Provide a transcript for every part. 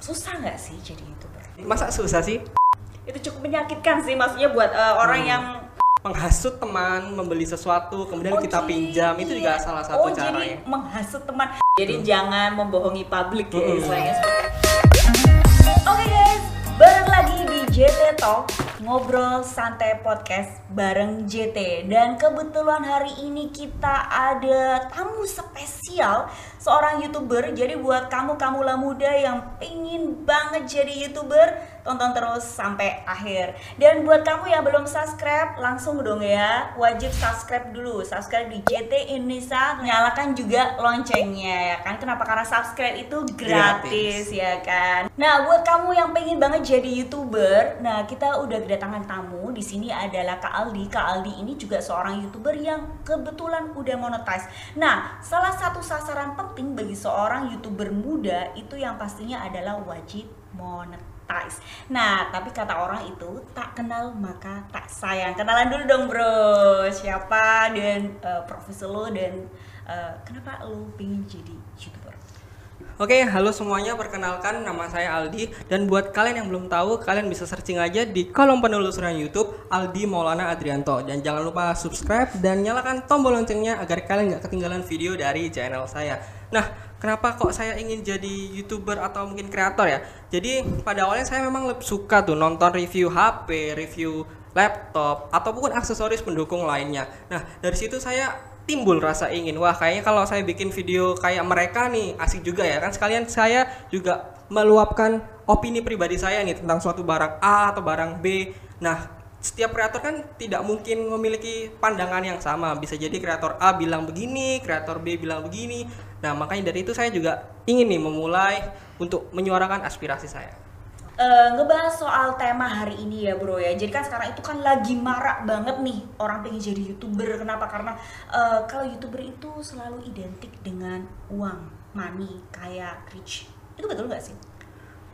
susah nggak sih jadi youtuber Masa susah sih? itu cukup menyakitkan sih maksudnya buat eh, orang Hmm. yang Menghasut teman, membeli sesuatu, kemudian Oh, kita jadi- pinjam, itu juga salah satu oh, caranya. jadi menghasut teman jadi jangan membohongi publik ya Mm-mm. istilahnya. Oke guys, balik lagi di JT Talk ngobrol santai podcast bareng JT dan kebetulan hari ini kita ada tamu spesial seorang youtuber. Jadi buat kamu kamulah muda yang pengen banget jadi youtuber tonton terus sampai akhir. Dan buat kamu yang belum subscribe langsung dong ya. Wajib subscribe dulu. Subscribe di JT Indonesia nyalakan juga loncengnya ya kan. Kenapa? Karena subscribe itu gratis, Gratis. ya kan. Nah buat kamu yang pengen banget jadi youtuber nah kita udah kedatangan tamu. Di sini adalah Kak Aldi. Kak Aldi ini juga seorang youtuber yang kebetulan udah monetize. Nah salah satu sasaran penting bagi seorang youtuber muda itu yang pastinya adalah wajib monetize Nah, tapi kata orang itu tak kenal maka tak sayang. Kenalan dulu dong, Bro. Siapa dan eh, profesi lo dan eh, kenapa lo pengen jadi YouTuber? Oke, halo semuanya. Perkenalkan nama saya Aldi dan buat kalian yang belum tahu, kalian bisa searching aja di kolom penelusuran YouTube Aldi Maulana Adrianto dan jangan lupa subscribe dan nyalakan tombol loncengnya agar kalian nggak ketinggalan video dari channel saya. Nah, kenapa kok saya ingin jadi youtuber atau mungkin kreator ya? Jadi pada awalnya saya memang lebih suka tuh nonton review HP, review laptop ataupun aksesoris pendukung lainnya. Nah, dari situ saya timbul rasa ingin wah kayaknya kalau saya bikin video kayak mereka nih asik juga ya. Kan sekalian saya juga meluapkan opini pribadi saya nih tentang suatu barang A atau barang B. Nah setiap kreator kan tidak mungkin memiliki pandangan yang sama. Bisa jadi kreator A bilang begini kreator B bilang begini. Nah makanya dari itu saya juga ingin nih memulai untuk menyuarakan aspirasi saya Eh, ngebahas soal tema hari ini ya bro ya. Jadi kan sekarang itu kan lagi marak banget nih orang pengen jadi youtuber. Kenapa? Karena eh, kalau youtuber itu selalu identik dengan uang money kaya rich. Itu betul nggak sih?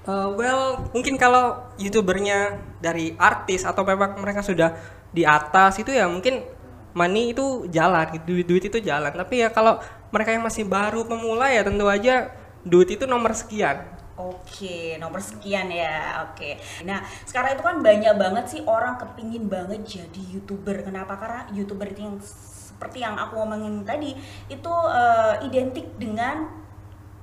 Uh, well, mungkin kalau youtubernya dari artis atau memang mereka sudah di atas itu ya mungkin money itu jalan, duit duit itu jalan. Tapi ya kalau mereka yang masih baru pemula ya tentu aja duit itu nomor sekian. Oke, nomor sekian ya. Oke. Nah, sekarang itu kan banyak banget sih orang kepingin banget jadi youtuber. Kenapa? Karena youtuber yang seperti yang aku ngomongin tadi itu eh, identik dengan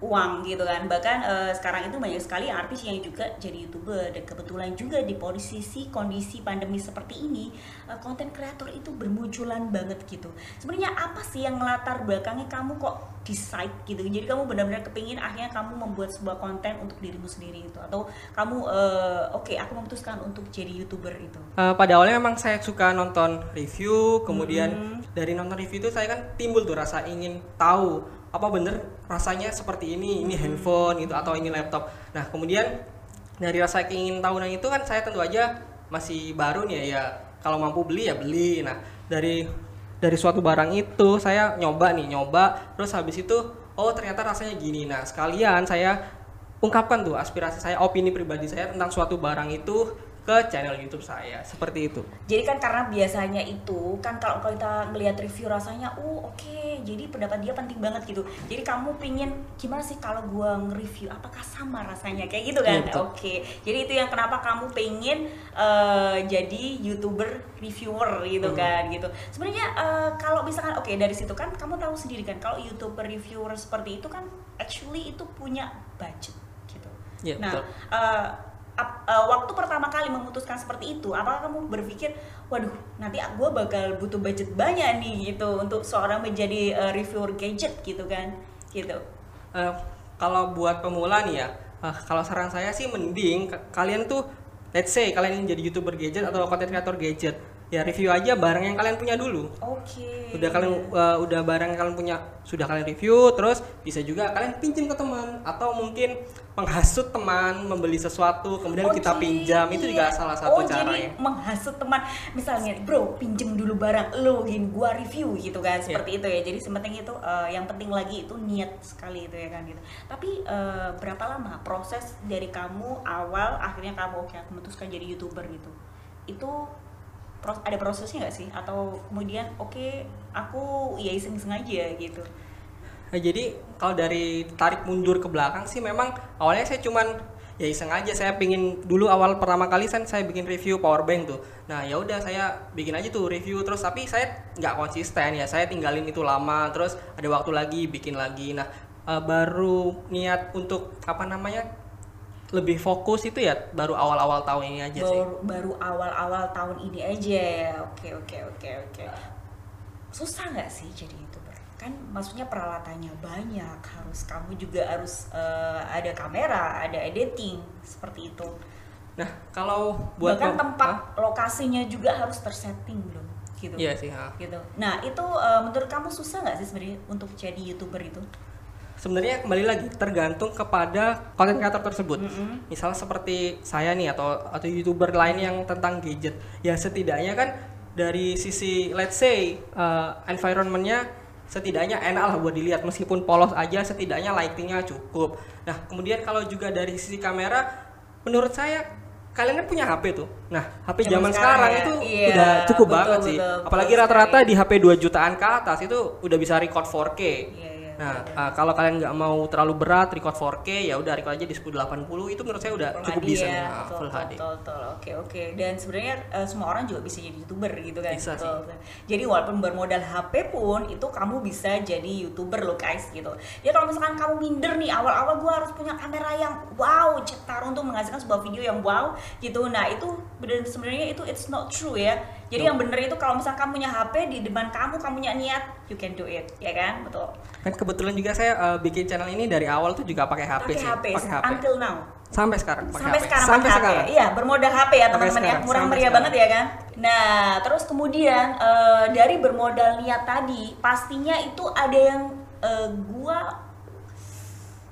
uang gitu kan. Bahkan eh, sekarang itu banyak sekali artis yang juga jadi youtuber dan kebetulan juga di posisi kondisi pandemi seperti ini eh, konten kreator itu bermunculan banget gitu. Sebenarnya apa sih yang latar belakangnya kamu kok decide gitu? Jadi kamu benar-benar kepingin akhirnya kamu membuat sebuah konten untuk dirimu sendiri itu atau kamu eh, oke aku memutuskan untuk jadi youtuber itu. Uh, pada awalnya memang saya suka nonton review, kemudian dari nonton review itu saya kan timbul tuh rasa ingin tahu apa bener rasanya seperti ini, ini handphone gitu atau ini laptop. Nah kemudian dari rasa ingin tahunan itu kan saya tentu aja masih baru nih ya, ya kalau mampu beli ya beli. Nah dari dari suatu barang itu saya nyoba nih nyoba, terus habis itu oh ternyata rasanya gini. Nah sekalian saya ungkapkan tuh aspirasi saya, opini pribadi saya tentang suatu barang itu ke channel YouTube saya seperti itu. Jadi kan karena biasanya itu kan kalau kita ngelihat review rasanya, uh oke, jadi pendapat dia penting banget gitu. Jadi kamu pingin gimana sih kalau gua nge-review, apakah sama rasanya kayak gitu kan? Iya. Oke, jadi itu yang kenapa kamu pengen eh, jadi youtuber reviewer gitu Hmm. kan gitu. Sebenarnya eh, kalau misalkan oke dari situ kan kamu tahu sendiri kan kalau youtuber reviewer seperti itu kan actually itu punya budget gitu. Iya, nah, betul. eh, ap- eh, waktu pertama kali memutuskan seperti itu, apakah kamu berpikir, waduh, nanti gue bakal butuh budget banyak nih gitu untuk seorang menjadi eh, reviewer gadget gitu kan, gitu. Eh, kalau buat pemula nih ya, eh, kalau saran saya sih mending ka- kalian tuh let's say kalian ingin jadi youtuber gadget atau content creator gadget, ya review aja barang yang kalian punya dulu. Oke. Udah kalian eh, udah barang yang kalian punya sudah kalian review, terus bisa juga kalian pinjam ke teman atau mungkin menghasut teman membeli sesuatu kemudian Oh, kita pinjam itu juga iya. salah satu oh, caranya. jadi menghasut teman, misalnya, bro, pinjem dulu barang lo, gini, gua review gitu kan, Iya. seperti itu ya. Jadi sepenting itu, eh, yang penting lagi itu niat sekali itu ya kan gitu. Tapi eh, berapa lama proses dari kamu awal akhirnya kamu oke aku memutuskan jadi youtuber gitu? Itu ada prosesnya nggak sih? Atau kemudian oke aku ya iseng-iseng aja gitu? Nah, jadi kalau dari tarik mundur ke belakang sih memang awalnya saya cuman ya iseng aja. Saya pingin dulu awal pertama kali kan saya bikin review power bank tuh. Nah ya udah saya bikin aja tuh review. Terus tapi saya nggak konsisten ya. Saya tinggalin itu lama. Terus ada waktu lagi bikin lagi. Nah eh, baru niat untuk apa namanya lebih fokus itu ya baru awal-awal tahun ini aja sih. Baru baru awal-awal tahun ini aja. Oke oke oke oke. Susah nggak sih jadi youtuber? Kan maksudnya peralatannya banyak harus kamu juga harus eh, ada kamera ada editing seperti itu. Nah kalau buat bahkan lo- tempat Hah? lokasinya juga harus tersetting belum? Gitu. Iya sih ha. gitu. Nah itu eh, menurut kamu susah nggak sih sebenarnya untuk jadi youtuber itu sebenarnya kembali lagi tergantung kepada konten creator tersebut. Mm-mm. misal seperti saya nih atau atau youtuber lain yang tentang gadget. Ya setidaknya kan dari sisi let's say uh, environmentnya setidaknya enak lah buat dilihat. Meskipun polos aja setidaknya lightingnya cukup. Nah kemudian kalau juga dari sisi kamera menurut saya kalian kan punya HP tuh. Nah HP Zaman zaman sekarang sekarang, ya, itu iya, udah cukup betul, banget sih. betul, apalagi betul rata-rata di HP 2 jutaan ke atas itu udah bisa record 4K Iya, iya, Nah, uh, kalau kalian nggak mau terlalu berat record 4K ya udah record aja di 1080 itu menurut saya udah Full cukup HD bisa ya, nih, nah, full HD. betul, betul. Oke oke. Dan sebenarnya eh, semua orang juga bisa jadi youtuber gitu kan. Bisa Betul, betul. Jadi walaupun bermodal HP pun itu kamu bisa jadi youtuber loh guys gitu. Ya kalau misalkan kamu minder nih awal-awal gua harus punya kamera yang wow cetar untuk menghasilkan sebuah video yang wow gitu. Nah itu bener sebenarnya itu it's not true ya. Jadi Betul. yang bener itu kalau misalkan kamu punya HP di depan kamu kamu punya niat you can do it ya kan betul. Kan kebetulan juga saya uh, bikin channel ini dari awal tuh juga pakai HP Pakai sih, HP, pakai HP. until now. Sampai sekarang pakai sampai HP. sekarang Sampai pakai sekarang. HP. Iya, bermodal HP ya teman-teman ya. Murah meriah sekarang. banget ya kan. Nah, terus kemudian eh, dari bermodal niat tadi, pastinya itu ada yang eh, gua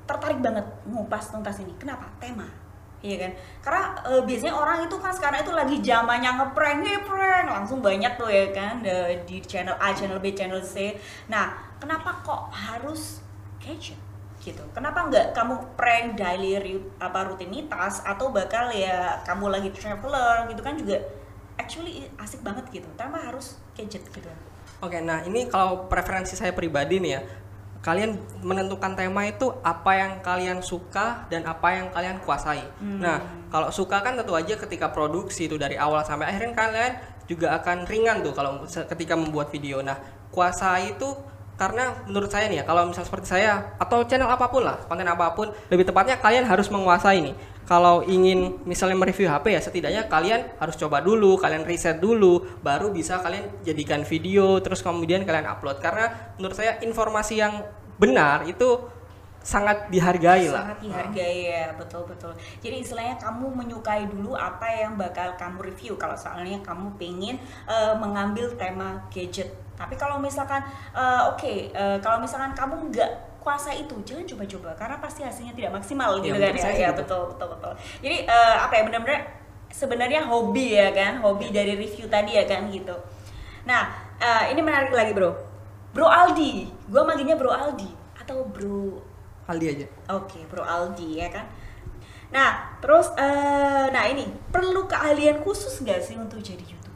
tertarik banget ngupas tuntas ini. Kenapa? Tema. Iya kan? Karena eh, biasanya orang itu kan sekarang itu lagi zamannya ngeprank, ngeprank langsung banyak tuh ya kan de- di channel A, channel B, channel C. Nah, kenapa kok harus gadget? gitu. Kenapa nggak kamu prank daily apa rutinitas atau bakal ya kamu lagi traveler gitu kan juga actually asik banget gitu. Tanpa harus gadget gitu. Oke, nah ini kalau preferensi saya pribadi nih ya. Kalian menentukan tema itu apa yang kalian suka dan apa yang kalian kuasai. Hmm. Nah, kalau suka kan tentu aja ketika produksi itu dari awal sampai akhir kan kalian juga akan ringan tuh kalau ketika membuat video. Nah, kuasai itu karena menurut saya nih ya, kalau misal seperti saya atau channel apa pun lah, konten apa pun, lebih tepatnya kalian harus menguasai nih. Kalau ingin misalnya mereview HP ya setidaknya kalian harus coba dulu, kalian riset dulu, baru bisa kalian jadikan video, terus kemudian kalian upload. Karena menurut saya informasi yang benar itu sangat dihargai lah. Sangat dihargai ya, betul betul. Jadi istilahnya kamu menyukai dulu apa yang bakal kamu review. Kalau soalnya kamu pengen eh, mengambil tema gadget. Tapi kalau misalkan eh, oke, eh, kalau misalkan kamu nggak kuasa itu, jangan coba-coba karena pasti hasilnya tidak maksimal Ya, gitu kan ya. Ya, gitu. betul betul betul. Jadi eh, apa ya benar-benar sebenarnya hobi ya kan, hobi dari review tadi ya kan gitu. Nah, eh, ini menarik lagi, Bro. Bro Aldi, gua manggilnya Bro Aldi atau Bro Aldi aja. Oke, Bro Aldi ya kan. Nah, terus eh nah ini perlu keahlian khusus nggak sih untuk jadi youtuber?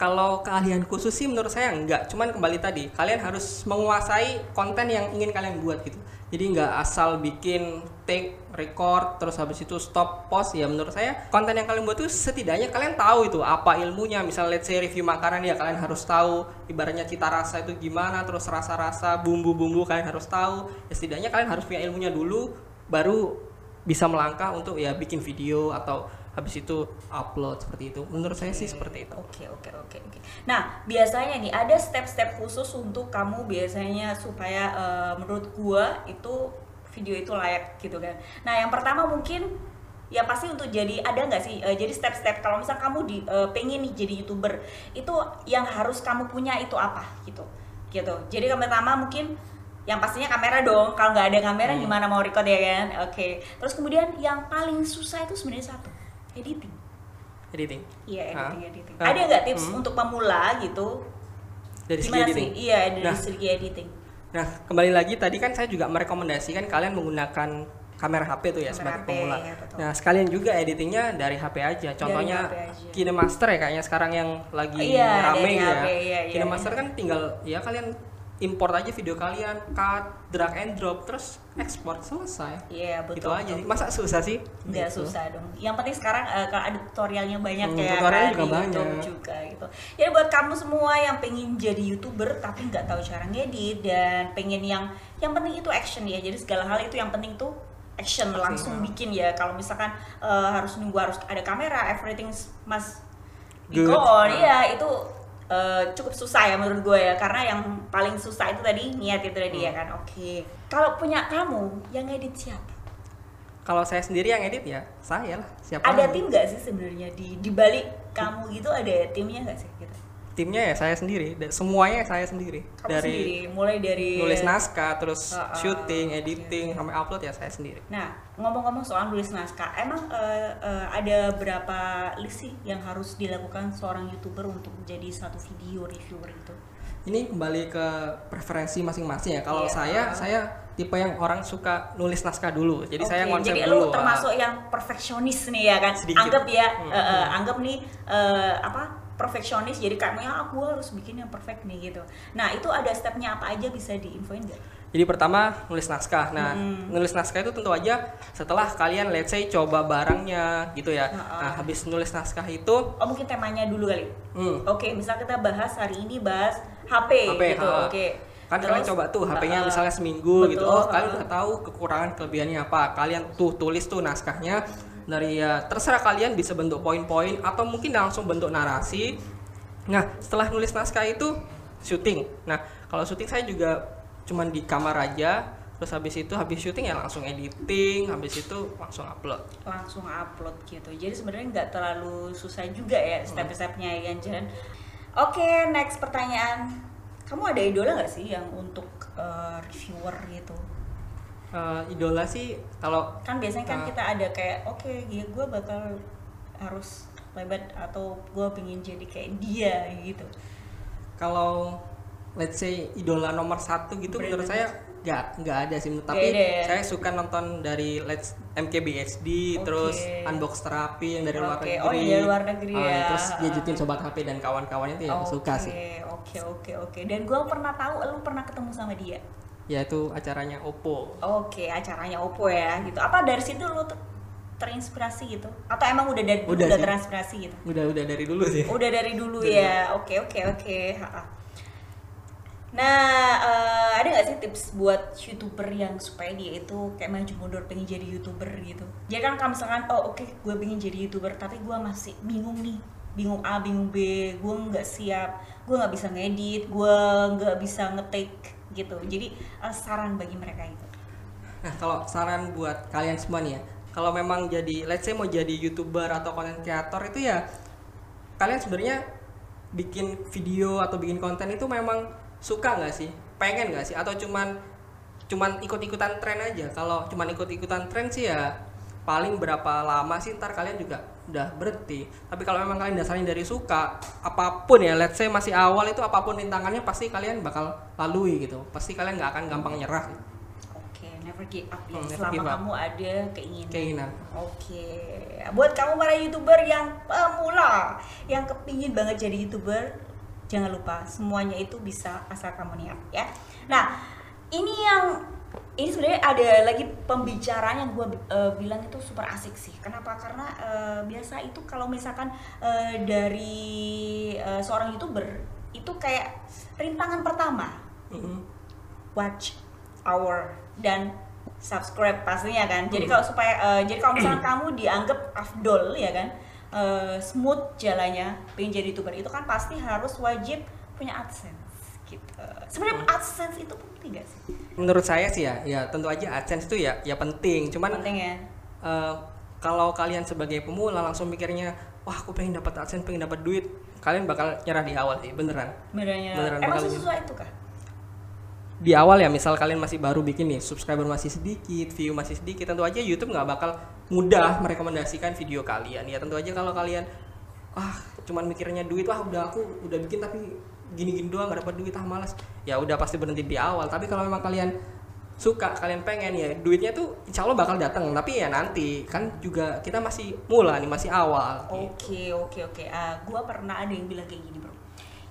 Kalau keahlian khusus sih menurut saya enggak, cuman kembali tadi kalian harus menguasai konten yang ingin kalian buat gitu. Jadi nggak asal bikin take, record, terus habis itu stop, post ya menurut saya konten yang kalian buat itu setidaknya kalian tahu itu apa ilmunya. Misal let's say review makanan ya kalian harus tahu ibaratnya cita rasa itu gimana, terus rasa-rasa bumbu-bumbu kalian harus tahu. Ya setidaknya kalian harus punya ilmunya dulu baru bisa melangkah untuk ya bikin video atau habis itu upload seperti itu. Menurut saya sih seperti itu. Oke, oke, oke, oke. Nah, biasanya nih ada step-step khusus untuk kamu biasanya supaya eh, menurut gua itu video itu layak gitu kan. Nah, yang pertama mungkin ya pasti untuk jadi ada nggak sih eh, jadi step-step kalau misal kamu di eh, pengen nih jadi youtuber itu yang harus kamu punya itu apa gitu gitu jadi yang pertama mungkin yang pastinya kamera dong kalau nggak ada kamera Hmm. gimana mau record ya kan oke terus kemudian yang paling susah itu sebenarnya satu editing Editing. Iya Ah. editing editing. Ah. Ada nggak tips Hmm. untuk pemula gitu? Dari segi Gimana editing. sih? Iya dari Nah. segi editing. Nah, kembali lagi tadi kan saya juga merekomendasikan kalian menggunakan kamera HP tuh ya Kamera sebagai HP, pemula. ya, betul. nah, sekalian juga editingnya dari HP aja. Contohnya HP aja. KineMaster ya kayaknya sekarang yang lagi Iya, rame ya. HP, iya, iya, KineMaster iya. kan tinggal ya kalian import aja video kalian cut drag and drop terus ekspor selesai Iya betul. gitu aja sih masa susah sih nggak Gitu. susah dong yang penting sekarang kalau ada tutorialnya banyak Hmm, ya tutorialnya kan juga di YouTube banyak. juga gitu jadi buat kamu semua yang pengen jadi youtuber tapi nggak tahu cara ngedit dan pengen yang yang penting itu action ya jadi segala hal itu yang penting tuh action langsung ya. bikin ya kalau misalkan eh, harus nunggu harus ada kamera everything must be Good. go on Ah. iya itu eh, cukup susah ya menurut gue ya. Karena yang paling susah itu tadi niat itu tadi Hmm. ya kan. Oke. Kalau punya kamu yang ngedit siapa? Kalau saya sendiri yang edit ya saya lah. Siapa ada tim nggak sih sebenarnya di di balik kamu gitu? Ada timnya nggak sih? Gitu timnya ya saya sendiri semuanya saya sendiri kamu dari sendiri mulai dari nulis naskah terus Ah, ah, syuting editing oke. sampai upload ya saya sendiri nah ngomong-ngomong soal nulis naskah emang eh, eh, ada berapa list sih yang harus dilakukan seorang youtuber untuk jadi satu video reviewer itu ini kembali ke preferensi masing-masing ya kalau Iya. saya saya tipe yang orang suka nulis naskah dulu jadi saya Oke, konsep jadi dulu lu ah. termasuk yang perfeksionis nih ya kan Sedikit. anggap ya Hmm. eh, eh, anggap nih eh, apa perfeksionis jadi kayaknya aku harus bikin yang perfect nih gitu nah itu ada stepnya apa aja bisa diinfoin nggak Jadi pertama nulis naskah. Nah, Mm-mm. nulis naskah itu tentu aja setelah kalian let's say coba barangnya gitu ya. Heeh. Nah, habis nulis naskah itu oh mungkin temanya dulu kali hmm, Oke, misal kita bahas hari ini bahas HP, HP, gitu. Oke. kan kalian Terus, coba tuh HP-nya uh, misalnya seminggu gitu. betul, Oh, kalian udah tahu kekurangan kelebihannya apa. Kalian tuh tulis tuh naskahnya dari ya terserah kalian bisa bentuk poin-poin atau mungkin langsung bentuk narasi. Nah, setelah nulis naskah itu syuting. Nah, kalau syuting saya juga cuman di kamar aja. Terus habis itu habis syuting ya langsung editing, habis itu langsung upload. langsung upload gitu. Jadi sebenarnya nggak terlalu susah juga ya step-stepnya ya Jan. Oke, next pertanyaan. Kamu ada idola nggak sih yang untuk uh, reviewer gitu? Eh, idola sih kalau Kan biasanya kan Ah. kita ada kayak oke, ya gue bakal harus lebat atau gue pengen jadi kayak dia gitu. kalau let's say idola nomor satu gitu Brand menurut saya nggak nggak ada sih tapi ya? saya suka nonton dari let's MKBHD Oke. terus unbox terapi yang dari luar Oke, negeri oh iya, luar negeri Ah, ya. terus gadgetin sobat HP dan kawan-kawannya itu ya Oke, suka sih Oke, oke, oke. Dan gue pernah tahu lu pernah ketemu sama dia. Yaitu acaranya Oppo Oke, acaranya Oppo ya gitu. Apa dari situ lu ter- terinspirasi gitu? Atau emang udah dari dulu Udah udah, sih. terinspirasi gitu? udah udah dari dulu sih Udah dari dulu Dari ya. Oke, oke, oke. Nah, eh, ada nggak sih tips buat youtuber yang supaya dia itu kayak maju mundur pengen jadi youtuber gitu? Jadi kan kalau misalkan, oh oke, gue pengen jadi youtuber, tapi gue masih bingung nih, bingung A, bingung B, gue nggak siap, gue nggak bisa ngedit, gue nggak bisa ngetik gitu. Jadi eh, saran bagi mereka itu. Nah, kalau saran buat kalian semua nih ya, kalau memang jadi let's say mau jadi YouTuber atau content creator itu ya kalian sebenarnya bikin video atau bikin konten itu memang suka nggak sih? Pengen nggak sih? Atau cuman cuman ikut-ikutan tren aja? Kalau cuman ikut-ikutan tren sih ya paling berapa lama sih ntar kalian juga udah berhenti. Tapi kalau memang kalian dasarnya dari suka, apa pun ya, let's say masih awal itu apa pun rintangannya pasti kalian bakal lalui gitu. Pasti kalian nggak akan gampang nyerah. Oke, never give up ya. Hmm, Selama give up. kamu ada keinginan. Keinginan. Oke, buat kamu para youtuber yang pemula, yang kepingin banget jadi youtuber, jangan lupa semuanya itu bisa asal kamu niat ya. Nah, ini yang ini sebenarnya ada lagi pembicaraan yang gue bilang itu super asik sih. Kenapa? Karena eh, biasa itu kalau misalkan eh, dari eh, seorang youtuber itu kayak rintangan pertama Mm-mm. watch hour dan subscribe pastinya kan. Jadi Hmm. kalau supaya eh, jadi kalau misalnya kamu dianggap afdol ya kan, eh, smooth jalannya pengen jadi youtuber itu kan pasti harus wajib punya AdSense gitu. Sebenarnya. AdSense itu penting gak sih? Menurut saya sih ya, ya tentu aja AdSense itu ya ya penting. Cuman Penting ya. eh, kalau kalian sebagai pemula langsung mikirnya, wah aku pengen dapat AdSense, pengen dapat duit, kalian bakal nyerah di awal sih, beneran. Benernya. Beneran Emang sesusah itu kah? Di awal ya, misal kalian masih baru bikin nih, subscriber masih sedikit, view masih sedikit, tentu aja YouTube nggak bakal mudah merekomendasikan video kalian. Ya tentu aja kalau kalian, ah cuman mikirnya duit, wah udah aku udah bikin tapi gini-gini doang nggak dapat duit, ah malas. Ya udah pasti berhenti di awal. Tapi kalau memang kalian suka, kalian pengen ya duitnya tuh insya Allah bakal datang. Tapi ya nanti kan juga kita masih mula nih, masih awal. Oke oke oke. Ah, gua pernah ada yang bilang kayak gini bro.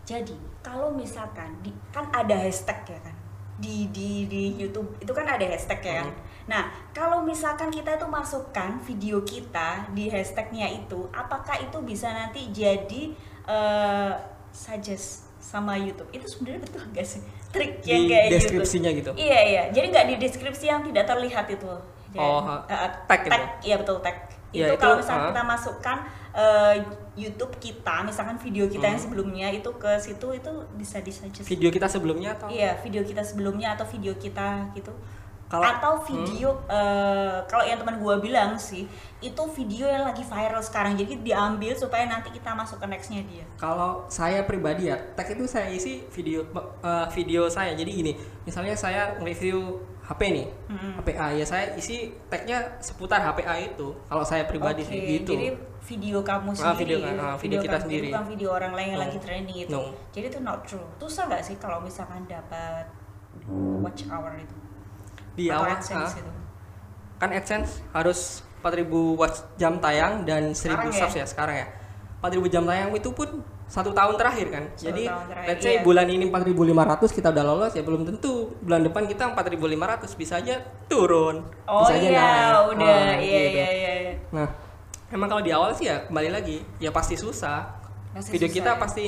Jadi kalau misalkan di, kan ada hashtag ya kan di di di YouTube itu kan ada hashtag ya kan. Hmm. Nah kalau misalkan kita itu masukkan video kita di hashtagnya itu, apakah itu bisa nanti jadi eh, suggest sama YouTube? Itu sebenarnya betul gak sih trik yang Di kayak gitu? deskripsinya gitu. Iya iya. Jadi nggak di deskripsi yang tidak terlihat itu. Jadi, Oh, eh, tag gitu? Iya betul tag. Ya, itu itu, kalau misalkan ah. kita masukkan eh, YouTube kita, misalkan video kita yang Hmm. sebelumnya itu ke situ itu bisa disuggest. Video kita sebelumnya atau Iya, video kita sebelumnya atau video kita gitu. Hmm. atau video eh, kalau yang teman gua bilang sih itu video yang lagi viral sekarang jadi diambil supaya nanti kita masuk ke nextnya dia. Kalau saya pribadi ya, tag itu saya isi video eh, video saya. Jadi gini, misalnya saya review HP nih, Mm-mm. HP A ya saya isi tagnya seputar HP A itu. Kalau saya pribadi Oke, sih gitu. Jadi video kamu Ah, sendiri, video- ah, video kita kamu, sendiri. bukan video orang lain yang No. lagi trending itu. No. Jadi itu not true. Susah nggak sih kalau misalkan dapat watch hour itu? Di Atau awal AdSense itu? kan AdSense harus 4000 watch jam tayang dan 1000 Sekarang ya? subs ya sekarang ya. 4000 jam tayang itu pun satu tahun terakhir kan. Satu Jadi terakhir, let's say iya. bulan ini 4500 kita udah lolos ya belum tentu bulan depan kita 4500 bisa aja turun. Oh bisa aja iya, naik. udah, Ah, iya, gitu. iya iya iya. Nah, emang kalau di awal sih ya kembali lagi ya pasti susah. Pasti Video susah, kita ya. pasti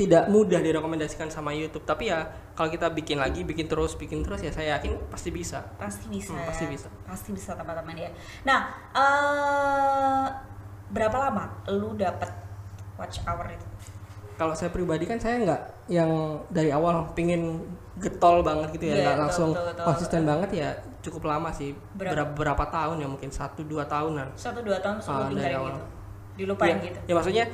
tidak mudah direkomendasikan sama YouTube. Tapi ya kalau kita bikin lagi, bikin terus, bikin terus ya saya yakin pasti bisa. Pasti bisa. Hmm, pasti bisa. Pasti bisa teman-teman ya. Nah, eh berapa lama lu dapat watch hour itu? Kalau saya pribadi kan saya nggak yang dari awal pingin getol banget gitu ya, Iya, nggak betul, langsung betul, betul. konsisten banget ya cukup lama sih, Berapa? berapa, tahun ya mungkin satu dua tahunan. Satu dua tahun Ah, sebelum dari tinggalin awal. gitu. Dilupain ya, gitu. ya maksudnya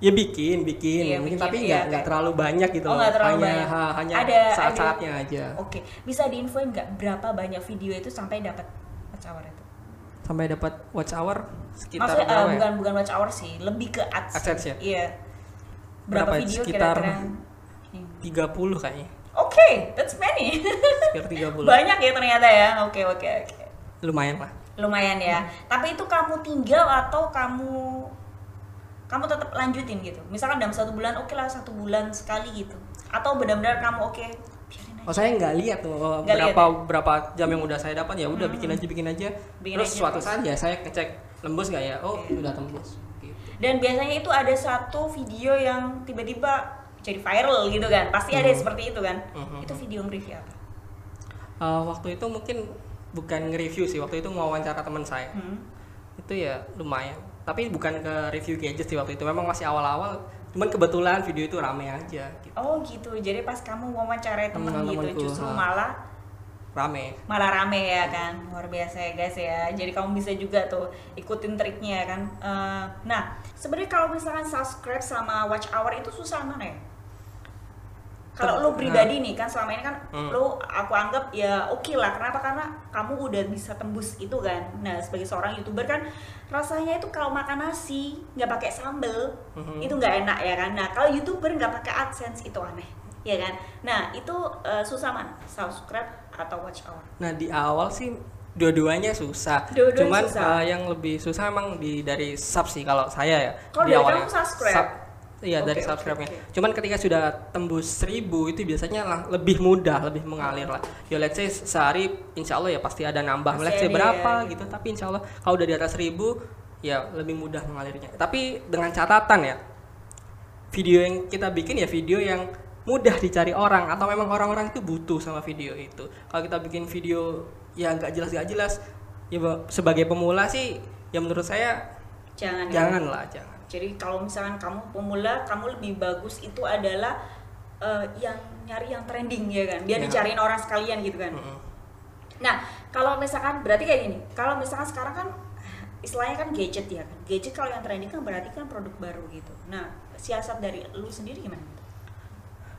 ya bikin, bikin, Iya, mungkin bikin, tapi iya, nggak kayak- terlalu banyak gitu Oh, loh. terlalu hanya banyak. ha- hanya Ada- saat-saatnya aja. Oke, bisa diinfoin nggak berapa banyak video itu sampai dapat watch hour itu? Sampai dapat watch hour sekitar Maksudnya ya? bukan bukan watch hour sih, lebih ke AdSense. AdSense ya? Iya. Berapa, Berapa? video Sekitar- kira-kira? Hmm. 30 kayaknya. Oke, that's many. Sekitar 30. Banyak ya ternyata ya. Oke, oke, oke. Lumayan lah. Lumayan ya. Tapi itu kamu tinggal atau kamu kamu tetap lanjutin gitu. Misalkan dalam satu bulan, oke lah satu bulan sekali gitu. Atau benar-benar kamu oke aja. Oh saya nggak lihat tuh Nggak berapa berapa jam yang udah saya dapat ya udah Hmm. bikin aja bikin aja. Bikin Terus aja, suatu terus. saat ya saya ngecek lembus nggak ya? Oh Oke. udah tembus. Gitu. Dan biasanya itu ada satu video yang tiba-tiba jadi viral gitu kan. Pasti ada Hmm. seperti itu kan. Mhm. Itu video nge-review apa? Eh, waktu itu mungkin bukan nge-review sih waktu itu wawancara teman saya. Hmm. Itu ya lumayan. Tapi bukan ke review gadget sih waktu itu. Memang masih awal-awal. Cuman kebetulan video itu rame aja. Gitu. Oh gitu. Jadi pas kamu wawancara temen Hmm, gitu temenku, justru ha. malah Rame. malah rame ya kan luar biasa ya guys ya jadi kamu bisa juga tuh ikutin triknya ya kan Eh, nah sebenarnya kalau misalkan subscribe sama watch hour itu susah mana ya kalau Ter- lu pribadi nih kan selama ini kan Hmm. lu aku anggap ya oke lah kenapa karena kamu udah bisa tembus itu kan nah sebagai seorang youtuber kan rasanya itu kalau makan nasi nggak pakai sambel Mhm. itu nggak enak ya kan nah kalau youtuber nggak pakai adsense itu aneh ya kan nah itu eh, susah mana subscribe atau watch hour Nah di awal sih dua-duanya susah. Dua-duanya Cuman susah. eh, yang lebih susah emang di dari sub sih kalau saya ya. Kalau di dari awalnya. kamu subscribe? Sub- Iya Oke, dari subscribe-nya. oke. Cuman ketika sudah tembus 1000 itu biasanya lang- lebih mudah, lebih mengalir lah. Ya let's say sehari insya Allah ya pasti ada nambah. Pasti let's say berapa ya, gitu. Tapi insya Allah kalau udah di atas 1000 ya lebih mudah mengalirnya. Tapi dengan catatan ya video yang kita bikin ya video yang mudah dicari orang atau memang orang-orang itu butuh sama video itu. Kalau kita bikin video ya nggak jelas nggak jelas, ya ba- sebagai pemula sih ya menurut saya jangan ya. janganlah jangan. Jadi kalau misalkan kamu pemula kamu lebih bagus itu adalah eh, yang nyari yang trending ya kan? Biar Ya. dicariin orang sekalian gitu kan? Mm-mm. nah kalau misalkan berarti kayak gini kalau misalkan sekarang kan istilahnya kan gadget ya kan? Gadget kalau yang trending kan berarti kan produk baru gitu. Nah siasat dari lu sendiri gimana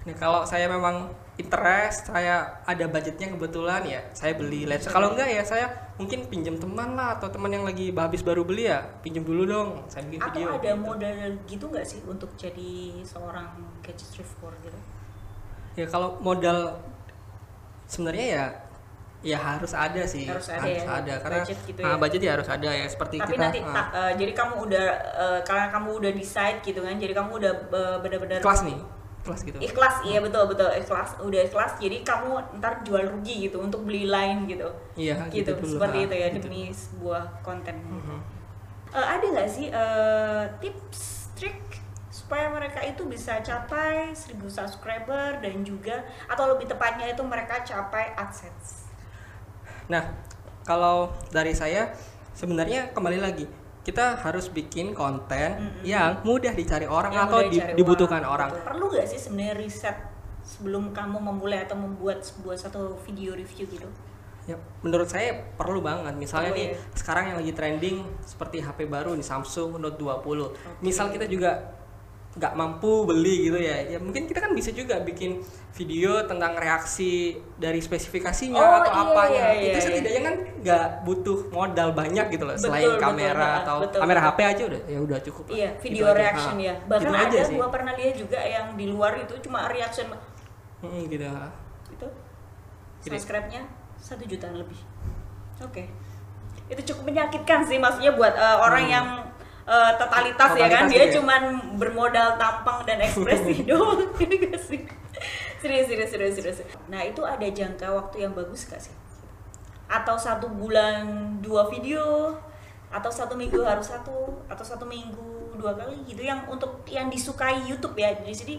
Nih kalau saya memang interest, saya ada budgetnya kebetulan ya, saya beli. Let's say- kalau enggak ya saya mungkin pinjam teman lah atau teman yang lagi habis baru beli ya, pinjam dulu dong. Saya bikin atau video. ada gitu. modal gitu nggak sih untuk jadi seorang gadget reviewer gitu Ya kalau modal sebenarnya ya ya harus ada sih Harus ada ya, karena budget gitu ah, ya. budget ya harus ada ya seperti Tapi kita nanti ah, tak, eh, jadi kamu udah eh, karena kamu udah decide gitu kan. Jadi kamu udah eh, benar-benar kelas nih kelas gitu. Ikhlas iya betul betul. Ikhlas udah ikhlas jadi kamu ntar jual rugi gitu untuk beli lain gitu. Iya gitu, gitu, dulu seperti itu ya gitu. demi sebuah konten. Mhm. Eh, ada nggak sih eh, tips trik supaya mereka itu bisa capai 1000 subscriber dan juga atau lebih tepatnya itu mereka capai AdSense? Nah, kalau dari saya sebenarnya kembali lagi kita harus bikin konten Mm-mm. yang mudah dicari orang Yang atau udah di- cari dibutuhkan orang. betul. perlu nggak sih sebenarnya riset sebelum kamu memulai atau membuat sebuah satu video review gitu Ya, menurut saya perlu banget. Misalnya Perlu nih ya. sekarang yang lagi trending seperti HP baru nih Samsung Note 20. Misal kita juga nggak mampu beli gitu ya. Ya mungkin kita kan bisa juga bikin video tentang reaksi dari spesifikasinya Oh, atau iya, apanya. iya, iya, Itu iya. setidaknya kan nggak butuh modal banyak gitu loh Betul, selain betul, kamera betul, atau betul, kamera betul. HP aja udah ya udah cukup. lah. Iya, Gitu video aja. reaction Ha, ya. Bahkan gitu aja ada sih. gua pernah lihat juga yang di luar itu cuma reaction Mm, gitu. itu Jadi- subscribe-nya satu jutaan lebih. Oke. Itu cukup menyakitkan sih maksudnya buat eh, orang Hmm. yang eh, totalitas, ya kan Totalitas dia ya. cuman bermodal tampang dan ekspresi doang gak sih? Serius, serius, serius, serius. Nah itu ada jangka waktu yang bagus gak sih? Atau satu bulan dua video, atau satu minggu harus satu, atau satu minggu dua kali gitu yang untuk yang disukai YouTube ya di sini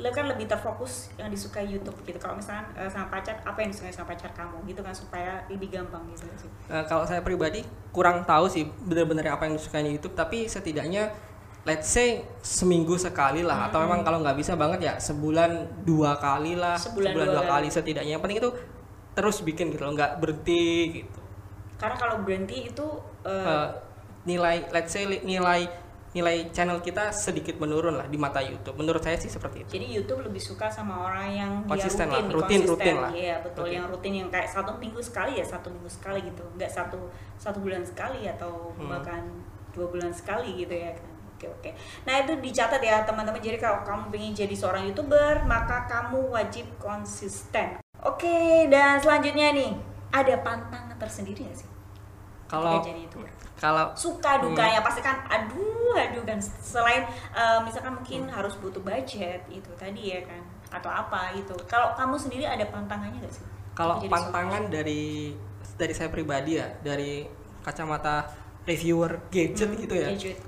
lo kan lebih terfokus yang disukai YouTube gitu. Kalau misalnya eh, sama pacar apa yang disukai sama pacar kamu gitu kan supaya lebih gampang gitu sih. Nah, kalau saya pribadi kurang tahu sih bener-bener apa yang disukai di YouTube tapi setidaknya let's say seminggu sekali lah. Atau memang kalau nggak bisa banget ya sebulan dua kali lah. Sebulan sebulan, dua dua, kali. setidaknya. Yang penting itu terus bikin gitu loh nggak berhenti gitu. Karena kalau berhenti itu eh, Eh, nilai let's say nilai nilai channel kita sedikit menurun lah di mata YouTube menurut saya sih seperti itu Jadi YouTube lebih suka sama orang yang Konsisten rutin, lah, rutin, konsisten. rutin lah. Iya betul, Rutin. yang rutin yang kayak satu minggu sekali ya satu minggu sekali gitu, nggak satu satu bulan sekali atau Hmm. bahkan dua bulan sekali gitu ya kan. Oke oke. Nah itu dicatat ya teman-teman. Jadi kalau kamu ingin jadi seorang youtuber, maka kamu wajib konsisten. Oke dan selanjutnya nih ada pantangan tersendiri nggak sih? Kalau jadi kalau suka dukanya Hmm. pasti kan aduh aduh kan. Selain eh, misalkan mungkin harus butuh budget itu tadi ya kan atau apa gitu. Kalau kamu sendiri ada pantangannya gak sih? Kalau pantangan dari dari saya pribadi ya dari kacamata reviewer gadget Hmm, gitu ya. gadget.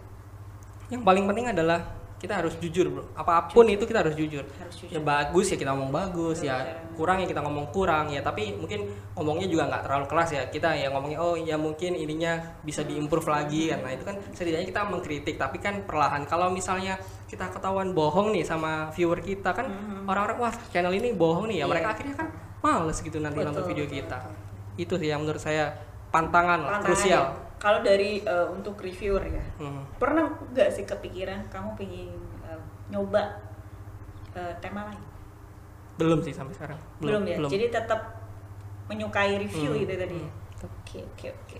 yang paling penting adalah kita harus jujur bro. Apa pun itu kita harus jujur. Harus jujur. ya bagus ya kita ngomong bagus ya. Betul. kurang ya kita ngomong kurang ya. Tapi mungkin ngomongnya juga nggak terlalu keras ya. Kita ya ngomongnya oh ya mungkin ininya bisa diimprove lagi. Nah itu kan setidaknya kita mengkritik. Tapi kan perlahan kalau misalnya kita ketahuan bohong nih sama viewer kita kan orang-orang wah channel ini bohong nih ya. Iya. mereka akhirnya kan males gitu nanti Betul, nonton video betul, kita. betul. itu sih yang menurut saya pantangan lah Pantangannya. krusial kalau dari eh, untuk reviewer ya Hmm. pernah nggak sih kepikiran kamu pengen eh, nyoba eh, tema lain? Belum sih sampai sekarang. Belum, ya? jadi tetap menyukai review Hmm, gitu tadi hmm. oke oke oke.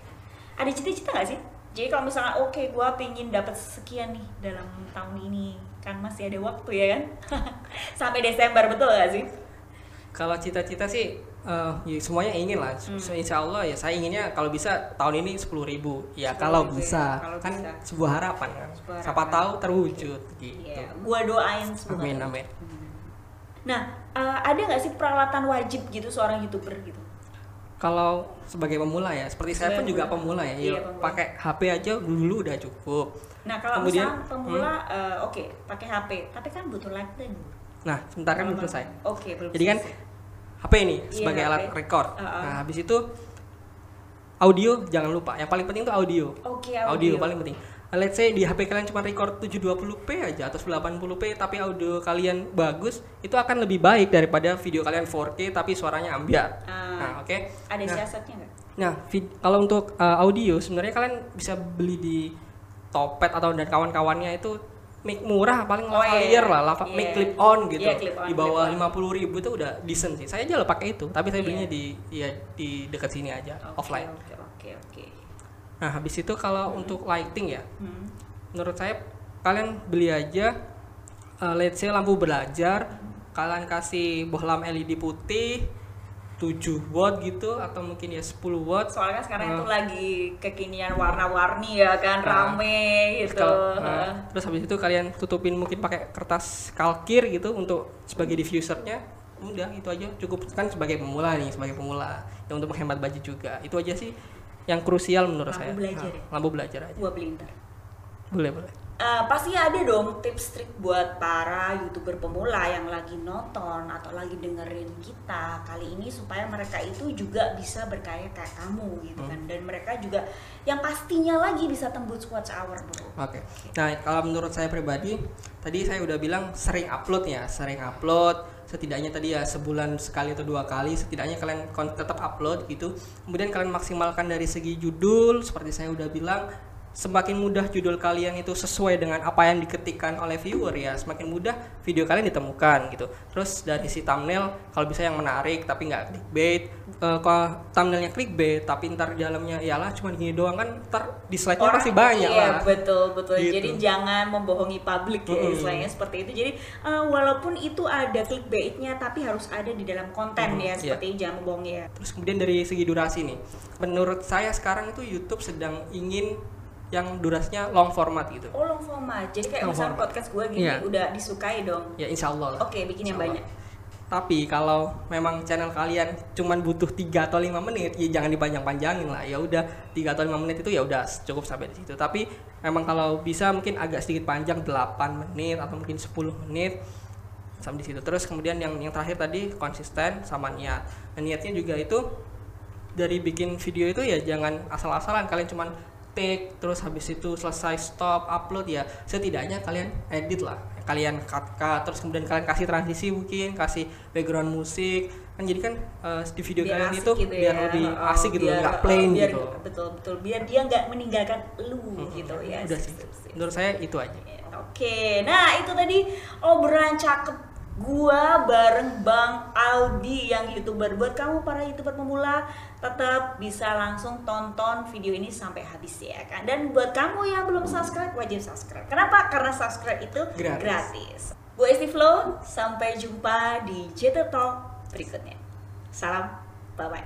Ada cita-cita nggak sih? Jadi kalau misalnya oke gua pengen dapat sekian nih dalam tahun ini kan masih ada waktu ya kan? Sampai Desember betul nggak sih? Kalau cita-cita sih eh, ya semuanya ingin lah. Hmm. Insya Allah ya saya inginnya kalau bisa tahun ini 10.000 ribu. Ya 10.000 kalau ya, bisa kalau kan bisa. sebuah harapan kan. Sebuah Siapa harapan. tahu terwujud gitu. Iya, gua doain semoga. Amin amin. Nah, eh, ada nggak sih peralatan wajib gitu seorang youtuber gitu? Kalau sebagai pemula ya, seperti saya pun juga pemula. ya. Iya, pemula. pakai HP aja dulu udah cukup. Nah, kalau Kemudian, pemula, eh, oke, pakai HP, tapi kan butuh lighting. Nah, sebentar kan belum selesai. Oke, belum Jadi kan selesai. HP ini Iya, sebagai HP. alat record. Uh-uh. Nah, habis itu audio jangan lupa. Yang paling penting tuh audio. Oke, audio paling penting. Nah, Let's say di HP kalian cuma record 720p aja atau 1080p tapi audio kalian bagus, itu akan lebih baik daripada video kalian 4K tapi suaranya ambiar. Ah, Nah, oke. ada Nah, siasatnya nggak? Nah, vid- kalau untuk uh, audio sebenarnya kalian bisa beli di Topet atau dan kawan-kawannya itu mic murah paling Oh, lavalier iya. lah, lava, Iya. mic clip on gitu. Iya, clip on, di bawah on. 50.000 ribu itu udah decent sih. Saya aja lo pakai itu, tapi saya Iya. belinya di ya di dekat sini aja, Oke, offline. Oke, oke, oke. Nah, habis itu kalau untuk lighting ya, Hmm. menurut saya kalian beli aja uh, let's say lampu belajar kalian kasih bohlam LED putih 7 watt gitu atau mungkin ya 10 watt soalnya kan sekarang Hmm. itu lagi kekinian warna-warni ya kan Nah, rame gitu. Kalau- nah, terus habis itu kalian tutupin mungkin pakai kertas kalkir gitu untuk sebagai diffusernya. Udah itu aja. Cukup kan sebagai pemula nih sebagai pemula. Yang untuk menghemat budget juga. Itu aja sih yang krusial menurut Lampu saya. belajar Nah, ya? lampu belajar aja. Gua beli ntar. Boleh boleh Eh, pasti ada dong tips trik buat para youtuber pemula yang lagi nonton atau lagi dengerin kita kali ini supaya mereka itu juga bisa berkarya kayak kamu gitu kan dan mereka juga yang pastinya lagi bisa tembus watch hour bro Oke. Nah, kalau menurut saya pribadi, tadi saya udah bilang sering upload ya, sering upload. Setidaknya tadi ya sebulan sekali atau dua kali, setidaknya kalian tetap upload gitu. Kemudian kalian maksimalkan dari segi judul, seperti saya udah bilang, semakin mudah judul kalian itu sesuai dengan apa yang diketikkan oleh viewer ya, semakin mudah video kalian ditemukan gitu. Terus dari si thumbnail, kalau bisa yang menarik tapi nggak clickbait. Eh, kalau thumbnailnya clickbait tapi ntar di dalamnya iyalah cuma gini doang kan ntar dislike-nya pasti banyak iya, lah. betul betul Gitu. jadi jangan membohongi publik ya istilahnya seperti itu jadi eh, walaupun itu ada clickbaitnya tapi harus ada di dalam konten Mm-mm, ya iya. seperti itu jangan membohongi ya Terus kemudian dari segi durasi nih, menurut saya sekarang itu YouTube sedang ingin yang durasinya long format gitu. oh long format jadi kayak Long misalnya format. podcast gue gini Iya. udah disukai dong Ya insya Allah. lah. oke bikin yang Allah. banyak Tapi kalau memang channel kalian cuman butuh 3 atau 5 menit, ya jangan dipanjang-panjangin lah. Ya udah 3 atau 5 menit itu ya udah cukup sampai di situ. Tapi memang kalau bisa mungkin agak sedikit panjang 8 menit atau mungkin 10 menit sampai di situ. Terus kemudian yang yang terakhir tadi konsisten sama niat. Nah, niatnya juga itu dari bikin video itu ya jangan asal-asalan kalian cuman take terus habis itu selesai stop upload ya setidaknya kalian edit lah. Kalian cut cut terus kemudian kalian kasih transisi mungkin kasih background musik. Kan jadi kan eh, di video biar kalian itu gitu biar ya. lebih Oh, asik gitu biar- nggak plain biar, gitu. betul betul. Biar dia nggak meninggalkan lu Mm-mm. gitu ya. Udah sih. Menurut saya itu aja. Oke, nah itu tadi obrolan cakep gua bareng Bang Aldi yang youtuber. Buat kamu para youtuber pemula tetap bisa langsung tonton video ini sampai habis ya kan. Dan buat kamu yang belum subscribe wajib subscribe. Kenapa? Karena subscribe itu Gratis. gratis. Gue Esti Flo, sampai jumpa di JT Talk berikutnya. Salam, bye bye.